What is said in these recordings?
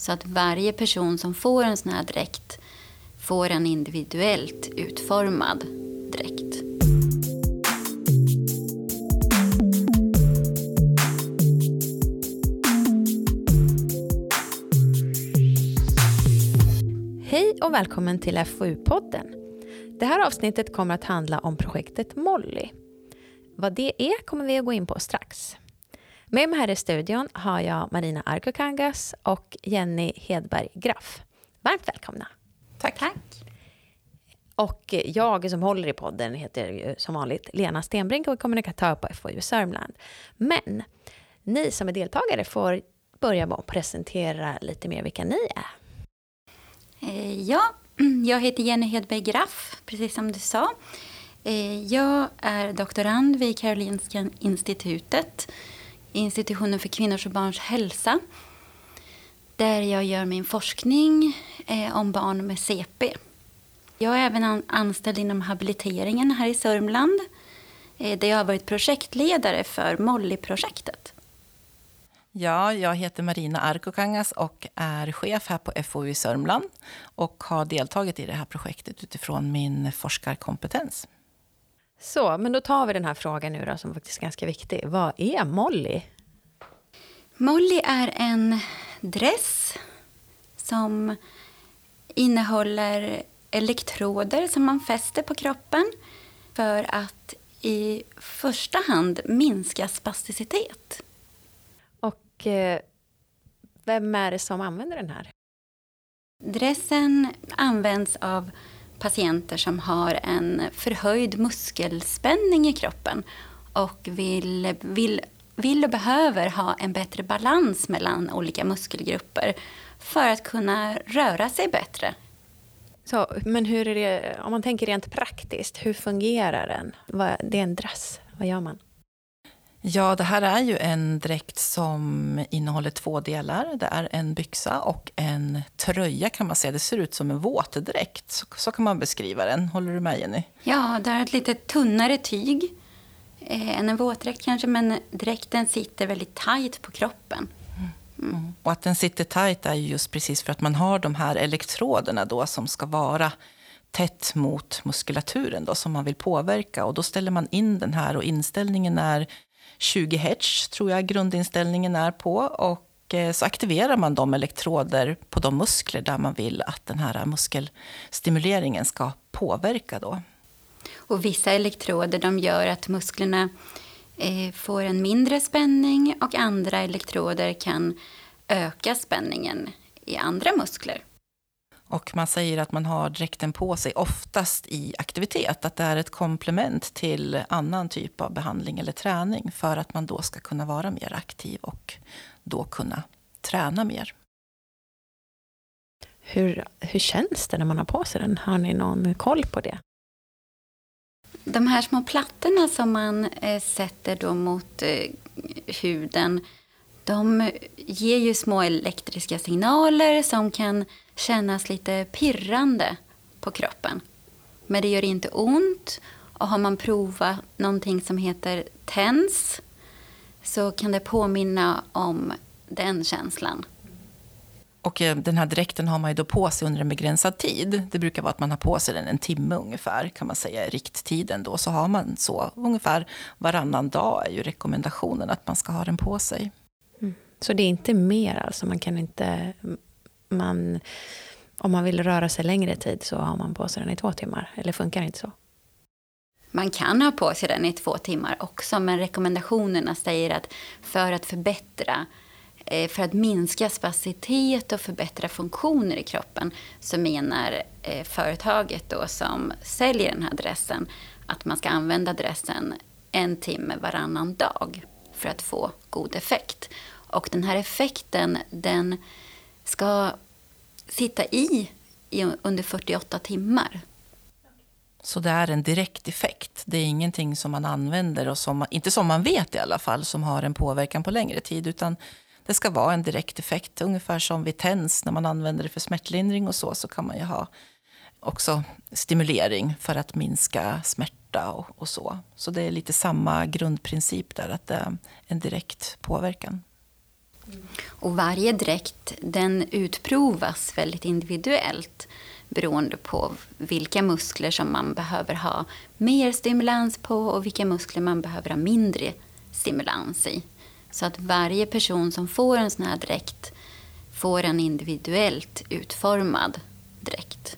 Så att varje person som får en sån här dräkt får en individuellt utformad dräkt. Hej och välkommen till FoU-podden. Det här avsnittet kommer att handla om projektet Molly. Vad det är kommer vi att gå in på strax. Med mig här i studion har jag Marina Arkokangas och Jenny Hedberg Graff. Varmt välkomna. Tack. Tack. Och jag som håller i podden heter ju som vanligt Lena Stenbrink och är kommunikatör på FoU Sörmland. Men ni som är deltagare får börja med att presentera lite mer vilka ni är. Eh, ja, jag heter Jenny Hedberg Graff, precis som du sa. Eh, jag är doktorand vid Karolinska institutet, institutionen för kvinnors och barns hälsa. Där jag gör min forskning eh, om barn med CP. Jag är även anställd inom habiliteringen här i Sörmland. Eh, där jag har varit projektledare för Molly-projektet. Ja, jag heter Marina Arkokangas och är chef här på FoU i Sörmland och har deltagit i det här projektet utifrån min forskarkompetens. Så, men då tar vi den här frågan nu då, som faktiskt är ganska viktig. Vad är Molly? Molly är en dress som innehåller elektroder som man fäster på kroppen för att i första hand minska spasticitet. Och eh, vem är det som använder den här? Dressen används av patienter som har en förhöjd muskelspänning i kroppen och vill, vill, vill och behöver ha en bättre balans mellan olika muskelgrupper för att kunna röra sig bättre. Så, men hur är det, om man tänker rent praktiskt, hur fungerar den? Det är en dress, vad gör man? Ja, det här är ju en dräkt som innehåller två delar. Det är en byxa och en tröja kan man säga. Det ser ut som en våtdräkt. Så, så kan man beskriva den. Håller du med Jenny? Ja, det är ett lite tunnare tyg eh, än en våtdräkt kanske. Men dräkten sitter väldigt tajt på kroppen. Mm. Mm. Och att den sitter tajt är just precis för att man har de här elektroderna då som ska vara tätt mot muskulaturen då, som man vill påverka. Och då ställer man in den här och inställningen är 20 Hz tror jag grundinställningen är på. Och eh, så aktiverar man de elektroder på de muskler där man vill att den här muskelstimuleringen ska påverka. Då. Och vissa elektroder de gör att musklerna eh, får en mindre spänning och andra elektroder kan öka spänningen i andra muskler. Och man säger att man har dräkten på sig oftast i aktivitet. Att det är ett komplement till annan typ av behandling eller träning för att man då ska kunna vara mer aktiv och då kunna träna mer. Hur, hur känns det när man har på sig den? Har ni någon koll på det? De här små plattorna som man eh, sätter då mot eh, huden de ger ju små elektriska signaler som kan kännas lite pirrande på kroppen. Men det gör inte ont. Och har man provat någonting som heter TENS så kan det påminna om den känslan. Och eh, den här dräkten har man ju då på sig under en begränsad tid. Det brukar vara att man har på sig den en timme ungefär, kan man säga, rikttiden då. Så har man så ungefär varannan dag är ju rekommendationen att man ska ha den på sig. Mm. Så det är inte mer alltså? Man kan inte man, om man vill röra sig längre tid så har man på sig den i två timmar. Eller funkar det inte så? Man kan ha på sig den i två timmar också, men rekommendationerna säger att för att förbättra eh, för att minska spacitet och förbättra funktioner i kroppen så menar eh, företaget då som säljer den här dressen att man ska använda dressen en timme varannan dag för att få god effekt. Och den här effekten den ska sitta i, i under 48 timmar. Så det är en direkt effekt. Det är ingenting som man använder, och som, inte som man vet i alla fall, som har en påverkan på längre tid. Utan det ska vara en direkt effekt. Ungefär som vid TENS, när man använder det för smärtlindring och så, så kan man ju ha också stimulering för att minska smärta och, och så. Så det är lite samma grundprincip där, att det är en direkt påverkan. Och varje dräkt den utprovas väldigt individuellt beroende på vilka muskler som man behöver ha mer stimulans på och vilka muskler man behöver ha mindre stimulans i. Så att varje person som får en sån här dräkt får en individuellt utformad dräkt.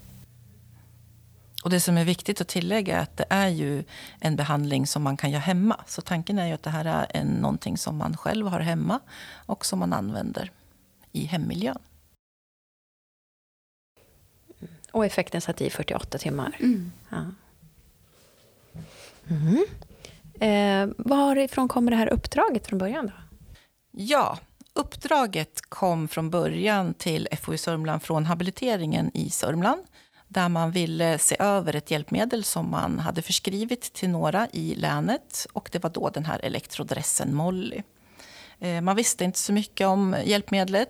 Och det som är viktigt att tillägga är att det är ju en behandling som man kan göra hemma. Så tanken är ju att det här är en, någonting som man själv har hemma och som man använder i hemmiljön. Och effekten satt i 48 timmar. Mm. Ja. Mm. Eh, varifrån kommer det här uppdraget från början? då? Ja, uppdraget kom från början till FoU Sörmland från habiliteringen i Sörmland där man ville se över ett hjälpmedel som man hade förskrivit till några i länet. Och Det var då den här elektrodressen Molly. Eh, man visste inte så mycket om hjälpmedlet.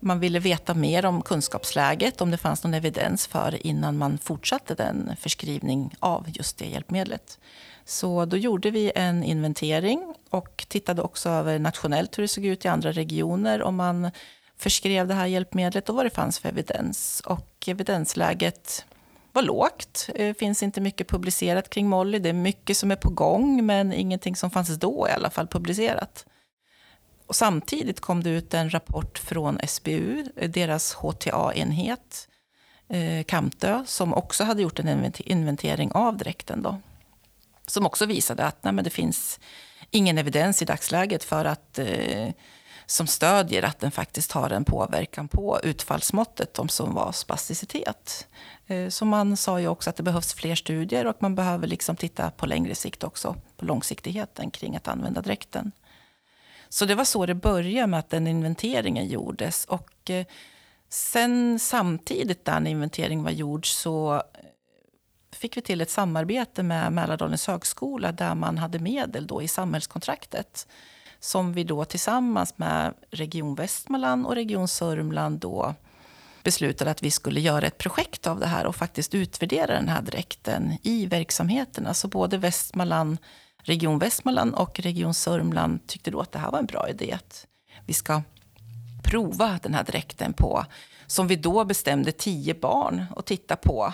Man ville veta mer om kunskapsläget, om det fanns någon evidens för innan man fortsatte den förskrivning av just det hjälpmedlet. Så då gjorde vi en inventering och tittade också över nationellt hur det såg ut i andra regioner. Om man förskrev det här hjälpmedlet och vad det fanns för evidens. Och evidensläget var lågt. Det finns inte mycket publicerat kring Molly. Det är mycket som är på gång, men ingenting som fanns då i alla fall publicerat. Och samtidigt kom det ut en rapport från SBU, eh, deras HTA-enhet, eh, Kamtö, som också hade gjort en inventering av dräkten. Då, som också visade att nej, men det finns ingen evidens i dagsläget för att eh, som stödjer att den faktiskt har en påverkan på utfallsmåttet om som var spasticitet. Eh, så man sa ju också att det behövs fler studier och man behöver liksom titta på längre sikt också på långsiktigheten kring att använda dräkten. Så det var så det började med att den inventeringen gjordes. Och eh, sen samtidigt där när inventeringen var gjord så eh, fick vi till ett samarbete med Mälardalens högskola där man hade medel då i samhällskontraktet som vi då tillsammans med Region Västmanland och Region Sörmland då beslutade att vi skulle göra ett projekt av det här och faktiskt utvärdera den här dräkten i verksamheterna. Så både Västmanland, Region Västmanland och Region Sörmland tyckte då att det här var en bra idé. Att vi ska prova den här dräkten på, som vi då bestämde, tio barn och titta på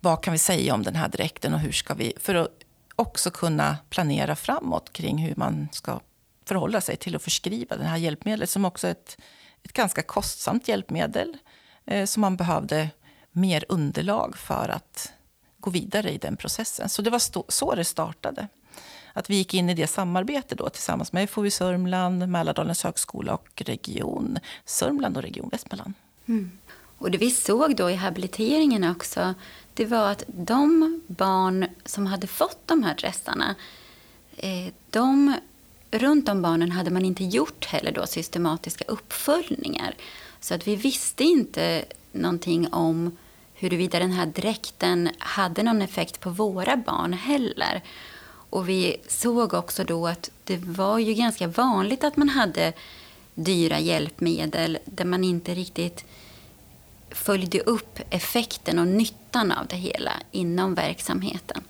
vad kan vi säga om den här dräkten och hur ska vi, för att också kunna planera framåt kring hur man ska förhålla sig till att förskriva det här hjälpmedlet som också är ett, ett ganska kostsamt hjälpmedel eh, som man behövde mer underlag för att gå vidare i den processen. Så det var så det startade. Att vi gick in i det samarbete då tillsammans med FoU Sörmland, Mälardalens högskola och Region Sörmland och Region Västmanland. Mm. Och det vi såg då i habiliteringen också, det var att de barn som hade fått de här dressarna, eh, de runt om barnen hade man inte gjort heller då systematiska uppföljningar. Så att vi visste inte någonting om huruvida den här dräkten hade någon effekt på våra barn heller. Och vi såg också då att det var ju ganska vanligt att man hade dyra hjälpmedel där man inte riktigt följde upp effekten och nyttan av det hela inom verksamheten.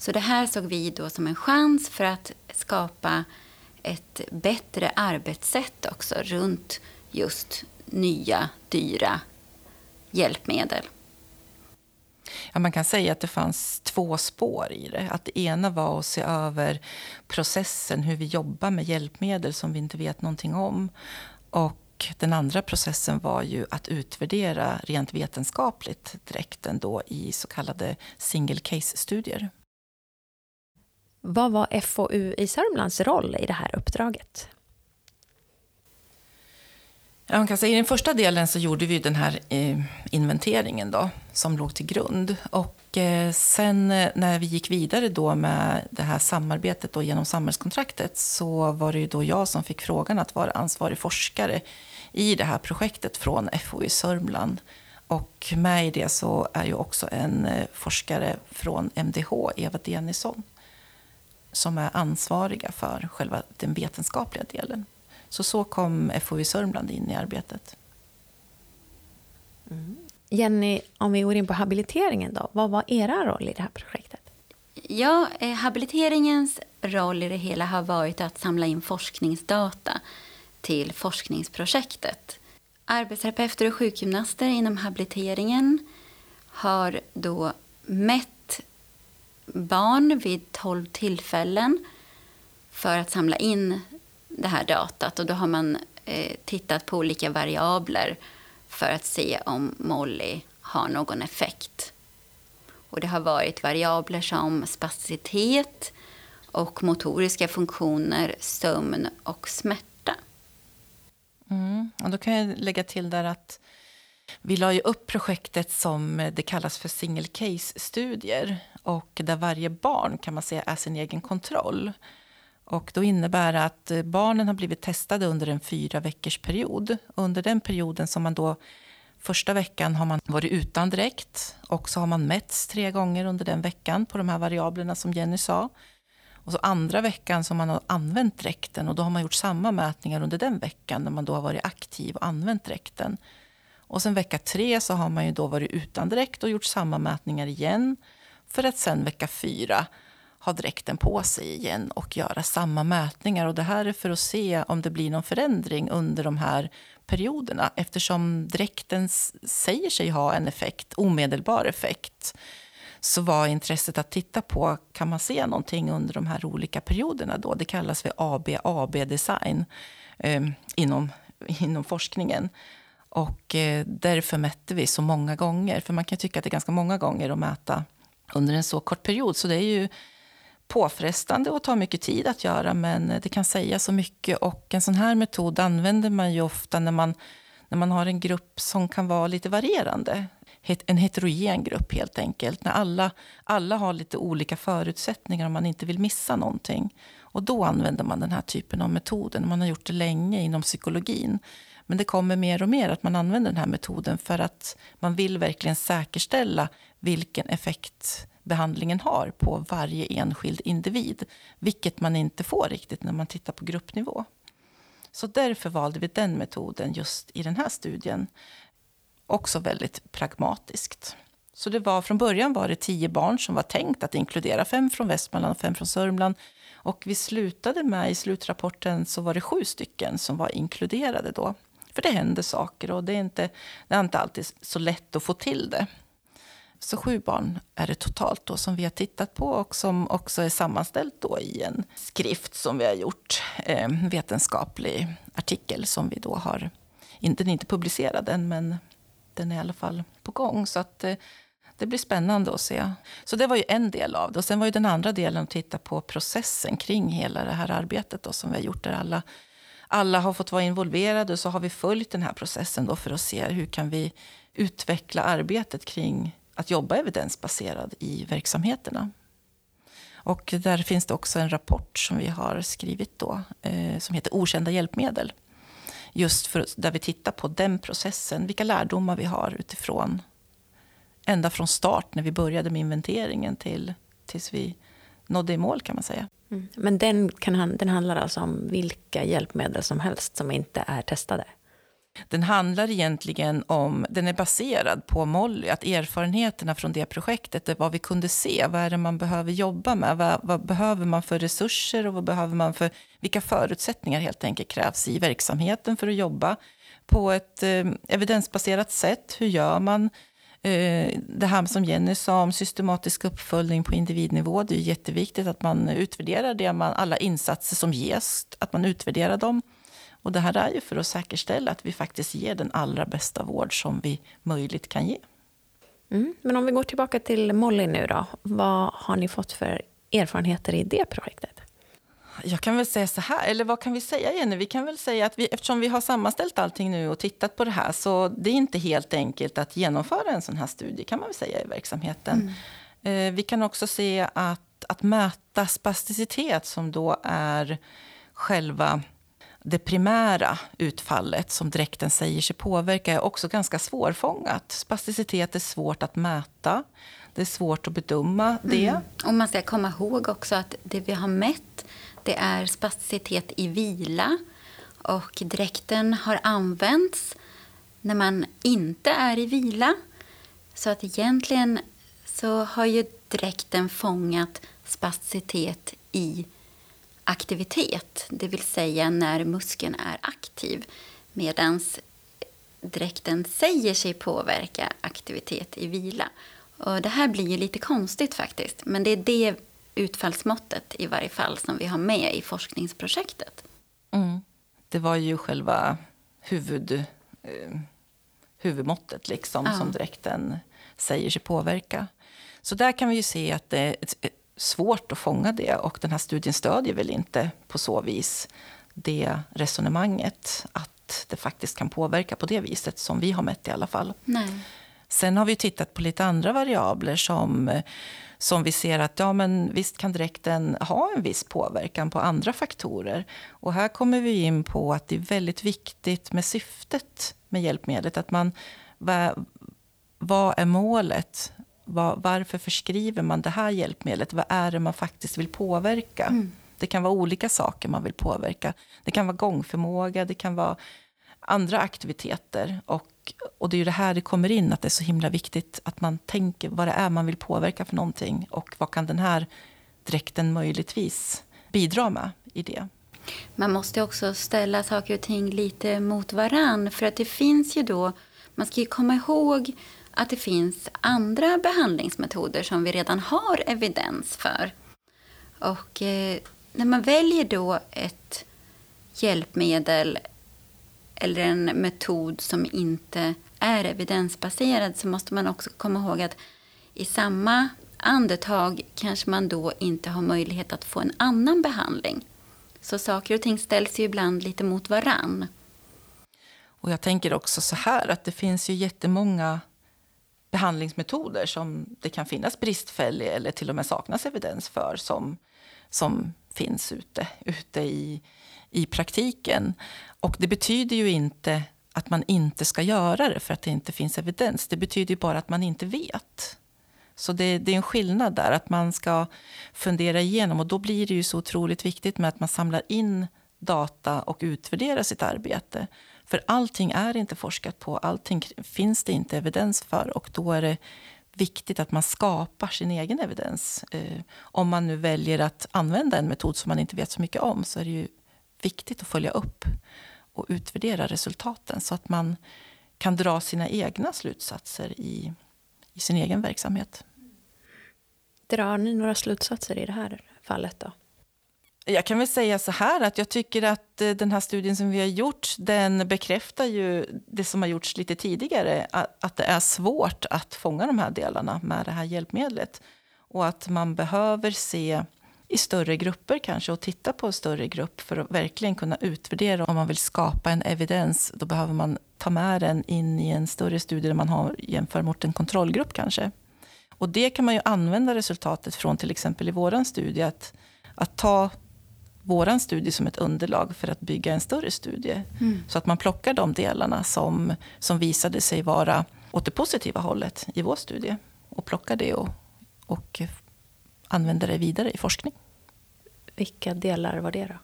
Så det här såg vi då som en chans för att skapa ett bättre arbetssätt också runt just nya, dyra hjälpmedel. Ja, man kan säga att det fanns två spår i det. Att det ena var att se över processen, hur vi jobbar med hjälpmedel som vi inte vet någonting om. Och den andra processen var ju att utvärdera rent vetenskapligt direkt ändå i så kallade single case-studier. Vad var FoU i Sörmlands roll i det här uppdraget? Ja, man kan säga, I den första delen så gjorde vi den här eh, inventeringen då, som låg till grund. Och eh, sen eh, när vi gick vidare då med det här samarbetet då genom samhällskontraktet så var det ju då jag som fick frågan att vara ansvarig forskare i det här projektet från FoU Sörmland. Och med i det så är ju också en eh, forskare från MDH, Eva Denison som är ansvariga för själva den vetenskapliga delen. Så så kom FoU Sörmland in i arbetet. Mm. Jenny, om vi går in på habiliteringen då. Vad var era roll i det här projektet? Ja, eh, habiliteringens roll i det hela har varit att samla in forskningsdata till forskningsprojektet. Arbetsterapeuter och sjukgymnaster inom habiliteringen har då mätt barn vid 12 tillfällen för att samla in det här datat. Och då har man eh, tittat på olika variabler för att se om Molly har någon effekt. Och det har varit variabler som spasticitet och motoriska funktioner, sömn och smärta. Mm. Och då kan jag lägga till där att vi la ju upp projektet som eh, det kallas för single case-studier och där varje barn kan man säga är sin egen kontroll. Och då innebär det att eh, barnen har blivit testade under en fyra veckors period. Under den perioden som man då Första veckan har man varit utan dräkt och så har man mätts tre gånger under den veckan på de här variablerna som Jenny sa. Och så andra veckan som man har använt dräkten och då har man gjort samma mätningar under den veckan när man då har varit aktiv och använt dräkten. Och sen vecka tre så har man ju då varit utan dräkt och gjort samma mätningar igen. För att sen vecka fyra ha dräkten på sig igen och göra samma mätningar. Och det här är för att se om det blir någon förändring under de här perioderna eftersom dräkten säger sig ha en effekt, omedelbar effekt så var intresset att titta på, kan man se någonting under de här olika perioderna då? Det kallas för AB-AB-design eh, inom, inom forskningen. Och eh, därför mätte vi så många gånger, för man kan tycka att det är ganska många gånger att mäta under en så kort period. Så det är ju påfrestande och tar mycket tid att göra, men det kan säga så mycket. Och en sån här metod använder man ju ofta när man, när man har en grupp som kan vara lite varierande. En heterogen grupp helt enkelt. När alla, alla har lite olika förutsättningar och man inte vill missa någonting. Och då använder man den här typen av metoder. Man har gjort det länge inom psykologin. Men det kommer mer och mer att man använder den här metoden för att man vill verkligen säkerställa vilken effekt behandlingen har på varje enskild individ. Vilket man inte får riktigt när man tittar på gruppnivå. Så därför valde vi den metoden just i den här studien. Också väldigt pragmatiskt. Så det var, från början var det tio barn som var tänkt att inkludera. Fem från Västmanland och fem från Sörmland. Och vi slutade med, i slutrapporten, så var det sju stycken som var inkluderade då. För det händer saker och det är inte, det är inte alltid så lätt att få till det. Så sju barn är det totalt då som vi har tittat på och som också är sammanställt då i en skrift som vi har gjort, eh, vetenskaplig artikel som vi då har, den är inte publicerad än men den är i alla fall på gång. Så att eh, det blir spännande att se. Så det var ju en del av det. Och sen var ju den andra delen att titta på processen kring hela det här arbetet då, som vi har gjort där alla alla har fått vara involverade. Så har vi följt den här processen då för att se hur kan vi utveckla arbetet kring att jobba evidensbaserad i verksamheterna. Och där finns det också en rapport som vi har skrivit då, eh, som heter Okända hjälpmedel. Just för, där vi tittar på den processen, vilka lärdomar vi har utifrån ända från start när vi började med inventeringen till tills vi nådde i mål kan man säga. Mm. Men den, kan, den handlar alltså om vilka hjälpmedel som helst som inte är testade? Den handlar egentligen om, den är baserad på Molly, att erfarenheterna från det projektet, är vad vi kunde se, vad är det man behöver jobba med, vad, vad, behöver man för resurser och vad behöver man för, vilka förutsättningar helt enkelt krävs i verksamheten för att jobba på ett eh, evidensbaserat sätt. Hur gör man? Eh, det här som Jenny sa om systematisk uppföljning på individnivå, det är jätteviktigt att man utvärderar det man, alla insatser som ges, att man utvärderar dem. Och det här är ju för att säkerställa att vi faktiskt ger den allra bästa vård som vi möjligt kan ge. Mm. Men om vi går tillbaka till Molly nu då. Vad har ni fått för erfarenheter i det projektet? Jag kan väl säga så här, eller vad kan vi säga Jenny? Vi kan väl säga att vi, eftersom vi har sammanställt allting nu och tittat på det här så det är inte helt enkelt att genomföra en sån här studie kan man väl säga i verksamheten. Mm. Eh, vi kan också se att, att mäta spasticitet som då är själva det primära utfallet som dräkten säger sig påverka är också ganska svårfångat. Spasticitet är svårt att mäta. Det är svårt att bedöma det. Mm. Och man ska komma ihåg också att det vi har mätt det är spasticitet i vila. Och dräkten har använts när man inte är i vila. Så att egentligen så har ju dräkten fångat spasticitet i aktivitet, det vill säga när muskeln är aktiv. Medan dräkten säger sig påverka aktivitet i vila. Och det här blir ju lite konstigt faktiskt, men det är det utfallsmåttet i varje fall som vi har med i forskningsprojektet. Mm. Det var ju själva huvud, eh, huvudmåttet liksom, ja. som dräkten säger sig påverka. Så där kan vi ju se att det är svårt att fånga det och den här studien stödjer väl inte på så vis det resonemanget att det faktiskt kan påverka på det viset som vi har mätt i alla fall. Nej. Sen har vi tittat på lite andra variabler som, som vi ser att ja, men visst kan dräkten ha en viss påverkan på andra faktorer. Och här kommer vi in på att det är väldigt viktigt med syftet med hjälpmedlet. Att man, vad, vad är målet? Var, varför förskriver man det här hjälpmedlet? Vad är det man faktiskt vill påverka? Mm. Det kan vara olika saker man vill påverka. Det kan vara gångförmåga, det kan vara andra aktiviteter. Och, och det är ju det här det kommer in, att det är så himla viktigt att man tänker vad det är man vill påverka för någonting. Och vad kan den här dräkten möjligtvis bidra med i det? Man måste också ställa saker och ting lite mot varann. För att det finns ju då, man ska ju komma ihåg att det finns andra behandlingsmetoder som vi redan har evidens för. Och eh, när man väljer då ett hjälpmedel eller en metod som inte är evidensbaserad så måste man också komma ihåg att i samma andetag kanske man då inte har möjlighet att få en annan behandling. Så saker och ting ställs ju ibland lite mot varann. Och jag tänker också så här att det finns ju jättemånga behandlingsmetoder som det kan finnas bristfällig eller till och med saknas evidens för som, som finns ute, ute i, i praktiken. Och det betyder ju inte att man inte ska göra det för att det inte finns evidens. Det betyder bara att man inte vet. Så det, det, är en skillnad där, att man ska fundera igenom. Och då blir det ju så otroligt viktigt med att man samlar in data och utvärderar sitt arbete. För allting är inte forskat på, allting finns det inte evidens för. Och då är det viktigt att man skapar sin egen evidens. Eh, om man nu väljer att använda en metod som man inte vet så mycket om så är det ju viktigt att följa upp och utvärdera resultaten så att man kan dra sina egna slutsatser i, i sin egen verksamhet. Drar ni några slutsatser i det här fallet? då? Jag kan väl säga så här att jag tycker att eh, den här studien som vi har gjort, den bekräftar ju det som har gjorts lite tidigare, att det är svårt att fånga de här delarna med det här hjälpmedlet. Och att man behöver se i större grupper kanske och titta på en större grupp för att verkligen kunna utvärdera. Om man vill skapa en evidens, då behöver man ta med den in i en större studie där man har jämför mot en kontrollgrupp kanske. Och det kan man ju använda resultatet från till exempel i vår studie, att, att ta vår studie som ett underlag för att bygga en större studie. Mm. Så att man plockar de delarna som, som visade sig vara åt det positiva hållet i vår studie och plockar det och, och använder det vidare i forskning. Vilka delar var det då?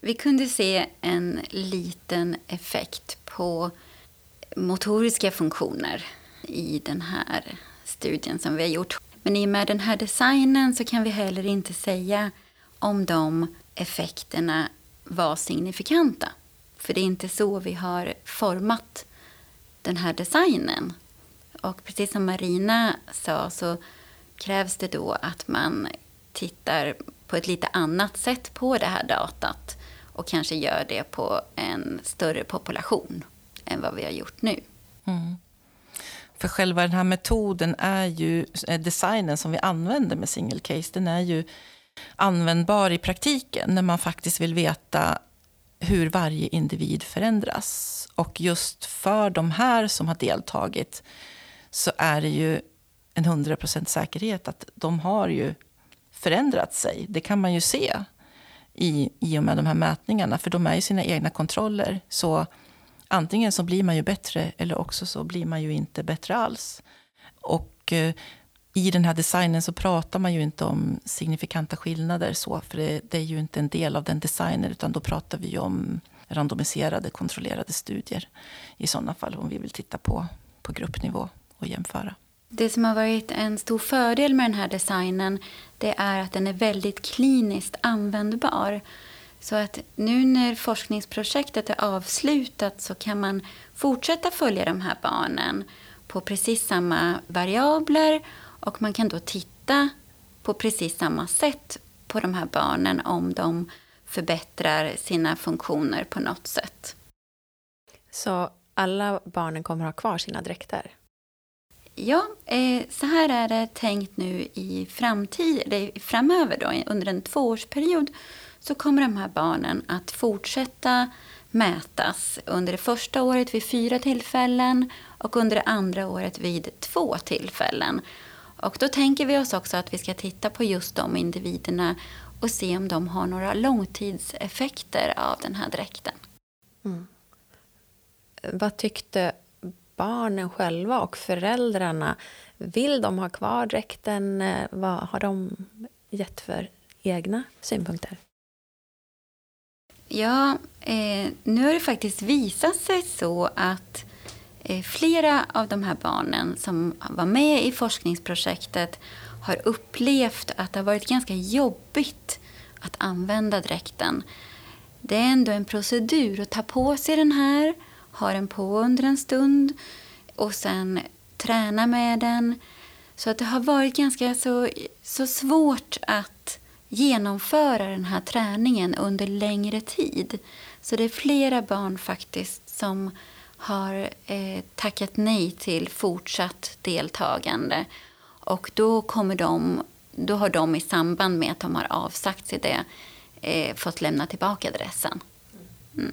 Vi kunde se en liten effekt på motoriska funktioner i den här studien som vi har gjort. Men i och med den här designen så kan vi heller inte säga om de effekterna var signifikanta. För det är inte så vi har format den här designen. Och precis som Marina sa så krävs det då att man tittar på ett lite annat sätt på det här datat och kanske gör det på en större population än vad vi har gjort nu. Mm. För själva den här metoden är ju, eh, designen som vi använder med single case, den är ju användbar i praktiken när man faktiskt vill veta hur varje individ förändras. Och just för de här som har deltagit så är det ju en 100% säkerhet att de har ju förändrat sig. Det kan man ju se i, i och med de här mätningarna, för de är ju sina egna kontroller. Så antingen så blir man ju bättre eller också så blir man ju inte bättre alls. Och eh, i den här designen så pratar man ju inte om signifikanta skillnader så, för det, det, är ju inte en del av den designen, utan då pratar vi om randomiserade, kontrollerade studier i sådana fall, om vi vill titta på, på gruppnivå och jämföra. Det som har varit en stor fördel med den här designen det är att den är väldigt kliniskt användbar. Så att nu när forskningsprojektet är avslutat så kan man fortsätta följa de här barnen på precis samma variabler och man kan då titta på precis samma sätt på de här barnen om de förbättrar sina funktioner på något sätt. Så alla barnen kommer ha kvar sina dräkter? Ja, eh, så här är det tänkt nu i framtid, framöver då, under en tvåårsperiod så kommer de här barnen att fortsätta mätas under det första året vid fyra tillfällen och under det andra året vid två tillfällen. Och då tänker vi oss också att vi ska titta på just de individerna och se om de har några långtidseffekter av den här dräkten. Mm. Vad tyckte barnen själva och föräldrarna? Vill de ha kvar dräkten? Eh, vad har de gett för egna synpunkter? Ja, eh, nu har det faktiskt visat sig så att eh, flera av de här barnen som var med i forskningsprojektet har upplevt att det har varit ganska jobbigt att använda dräkten. Det är ändå en procedur att ta på sig den här, ha den på under en stund och sen träna med den. Så att det har varit ganska så, så svårt att genomföra den här träningen under längre tid. Så det är flera barn faktiskt som har eh, tackat nej till fortsatt deltagande. Och då, kommer de, då har de i samband med att de har avsagt sig det eh, fått lämna tillbaka adressen. Mm.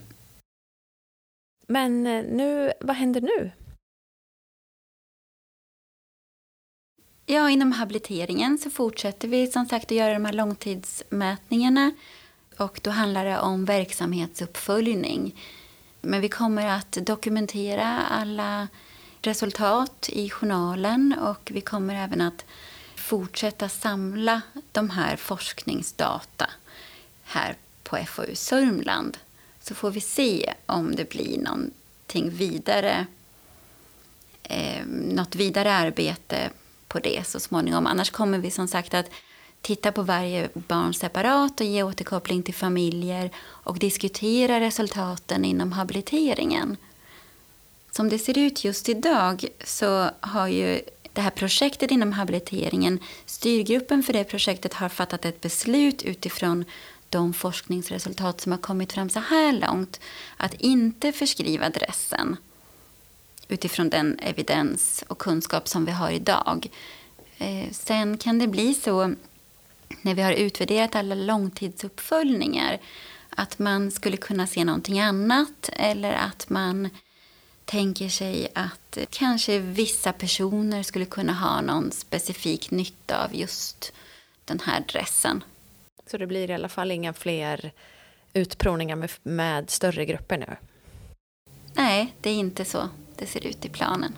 Men eh, nu, vad händer nu? Ja, inom habiliteringen så fortsätter vi som sagt att göra de här långtidsmätningarna. Och då handlar det om verksamhetsuppföljning. Men vi kommer att dokumentera alla resultat i journalen och vi kommer även att fortsätta samla de här forskningsdata här på FoU Sörmland. Så får vi se om det blir någonting vidare, eh, något vidare arbete på det så småningom. Annars kommer vi som sagt att titta på varje barn separat och ge återkoppling till familjer och diskutera resultaten inom habiliteringen. Som det ser ut just idag så har ju det här projektet inom habiliteringen, styrgruppen för det projektet har fattat ett beslut utifrån de forskningsresultat som har kommit fram så här långt att inte förskriva adressen utifrån den evidens och kunskap som vi har idag. Eh, sen kan det bli så när vi har utvärderat alla långtidsuppföljningar att man skulle kunna se någonting annat eller att man tänker sig att kanske vissa personer skulle kunna ha någon specifik nytta av just den här dressen. Så det blir i alla fall inga fler utprovningar med, med större grupper nu? Nej, det är inte så det ser ut i planen.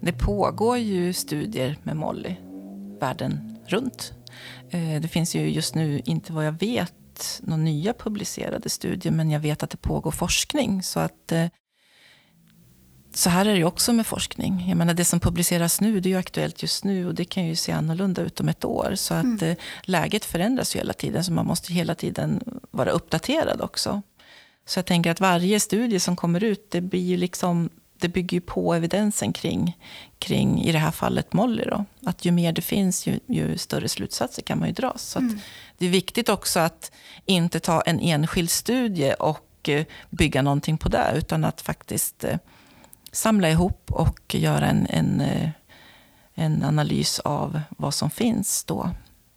Det pågår ju studier med Molly världen runt. Eh, det finns ju just nu, inte vad jag vet, några nya publicerade studier, men jag vet att det pågår forskning. Så att eh, så här är det också med forskning. Jag menar, det som publiceras nu det är ju aktuellt just nu och det kan ju se annorlunda ut om ett år. Så att mm. Eh, läget förändras ju hela tiden, så man måste hela tiden vara uppdaterad också. Så jag tänker att varje studie som kommer ut, det, blir ju liksom, det bygger ju på evidensen kring, kring, i det här fallet, Molly. Då. Att ju mer det finns, ju, ju större slutsatser kan man ju dra. Så mm. det är viktigt också att inte ta en enskild studie och eh, bygga någonting på det, utan att faktiskt eh, samla ihop och göra en, en, eh, en analys av vad som finns då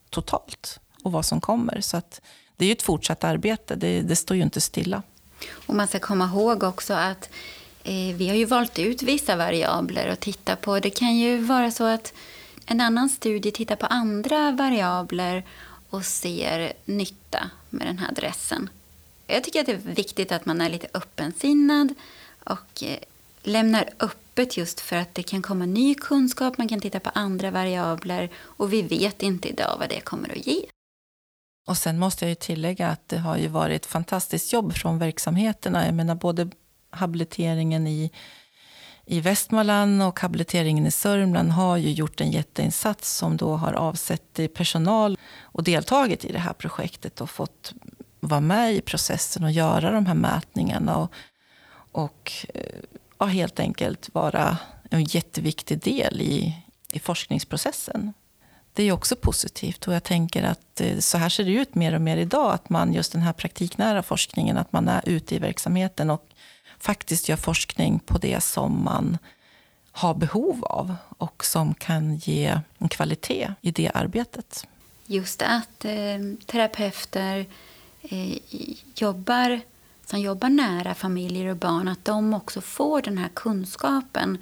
totalt och vad som kommer. Så att det är ju ett fortsatt arbete, det, det står ju inte stilla. Och man ska komma ihåg också att eh, vi har ju valt ut vissa variabler att titta på. Det kan ju vara så att en annan studie tittar på andra variabler och ser nytta med den här adressen. Jag tycker att det är viktigt att man är lite öppensinnad och eh, lämnar öppet just för att det kan komma ny kunskap, man kan titta på andra variabler och vi vet inte idag vad det kommer att ge. Och sen måste jag ju tillägga att det har ju varit ett fantastiskt jobb från verksamheterna. Jag menar både habiliteringen i, i Västmanland och habiliteringen i Sörmland har ju gjort en jätteinsats som då har avsett personal och deltagit i det här projektet och fått vara med i processen och göra de här mätningarna. Och, och eh, ja, helt enkelt vara en jätteviktig del i, i forskningsprocessen. Det är också positivt och jag tänker att eh, så här ser det ut mer och mer idag. Att man just den här praktiknära forskningen, att man är ute i verksamheten och faktiskt gör forskning på det som man har behov av och som kan ge en kvalitet i det arbetet. Just att eh, terapeuter eh, jobbar, som jobbar nära familjer och barn, att de också får den här kunskapen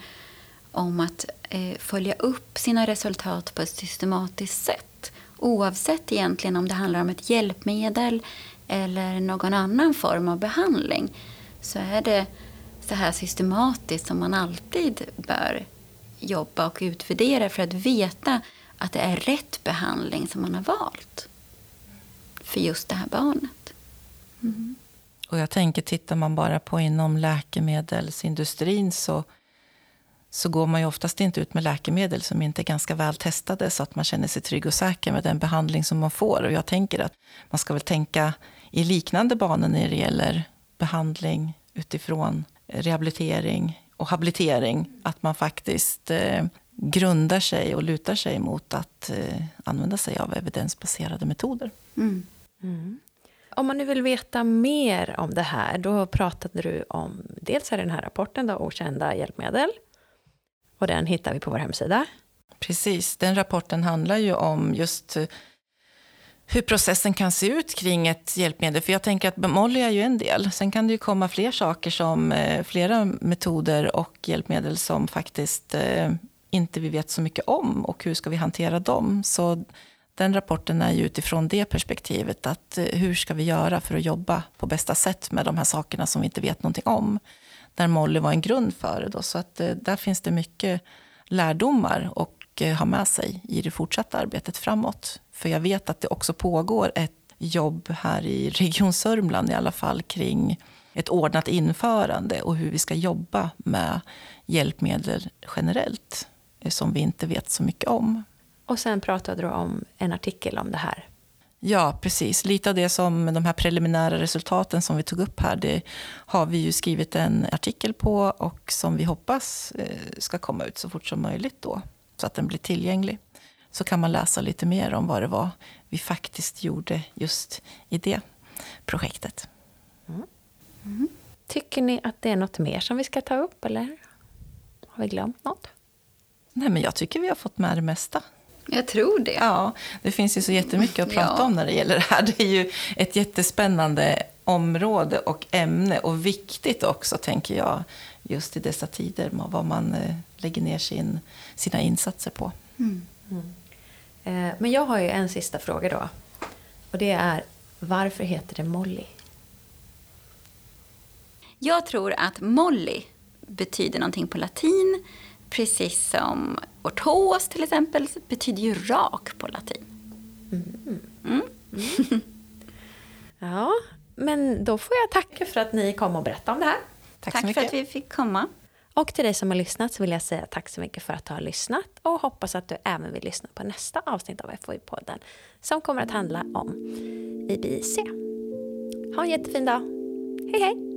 om att eh, följa upp sina resultat på ett systematiskt sätt. Oavsett egentligen om det handlar om ett hjälpmedel eller någon annan form av behandling så är det så här systematiskt som man alltid bör jobba och utvärdera för att veta att det är rätt behandling som man har valt för just det här barnet. Mm. Och jag tänker, tittar man bara på inom läkemedelsindustrin så, så går man ju oftast inte ut med läkemedel som inte är ganska väl testade så att man känner sig trygg och säker med den behandling som man får. Och jag tänker att man ska väl tänka i liknande banor när det gäller behandling utifrån rehabilitering och habilitering. Att man faktiskt eh, grundar sig och lutar sig mot att eh, använda sig av evidensbaserade metoder. Mm. Mm. Om man nu vill veta mer om det här, då pratade du om dels är den här rapporten, då, Okända hjälpmedel. Och den hittar vi på vår hemsida. Precis, den rapporten handlar ju om just eh, hur processen kan se ut kring ett hjälpmedel. För jag tänker att Molly är ju en del. Sen kan det ju komma fler saker som eh, flera metoder och hjälpmedel som faktiskt eh, inte vi vet så mycket om och hur ska vi hantera dem. Så den rapporten är ju utifrån det perspektivet att eh, hur ska vi göra för att jobba på bästa sätt med de här sakerna som vi inte vet någonting om. Där Molly var en grund för det. Då. Så att eh, där finns det mycket lärdomar och eh, ha med sig i det fortsatta arbetet framåt. För jag vet att det också pågår ett jobb här i Region Sörmland i alla fall kring ett ordnat införande och hur vi ska jobba med hjälpmedel generellt som vi inte vet så mycket om. Och sen pratade du om en artikel om det här. Ja, precis. Lite av det som de här preliminära resultaten som vi tog upp här, det har vi ju skrivit en artikel på och som vi hoppas eh, ska komma ut så fort som möjligt då, så att den blir tillgänglig så kan man läsa lite mer om vad det var vi faktiskt gjorde just i det projektet. Mm. Mm. Tycker ni att det är något mer som vi ska ta upp eller har vi glömt något? Nej, men jag tycker vi har fått med det mesta. Jag tror det. Ja, det finns ju så jättemycket att prata ja. om när det gäller det här. Det är ju ett jättespännande område och ämne och viktigt också, tänker jag, just i dessa tider, vad man eh, lägger ner sin, sina insatser på. Mm. Mm. Eh, men jag har ju en sista fråga då. Och det är, varför heter det Molly? Jag tror att Molly betyder någonting på latin. Precis som ortos till exempel betyder ju rak på latin. Mm. Mm. Mm. ja, men då får jag tacka för att ni kom och berättade om det här. Tack, Tack för att vi fick komma. Och till dig som har lyssnat så vill jag säga tack så mycket för att du har lyssnat och hoppas att du även vill lyssna på nästa avsnitt av FoU-podden som kommer att handla om IBIC. Ha en jättefin dag. Hej hej!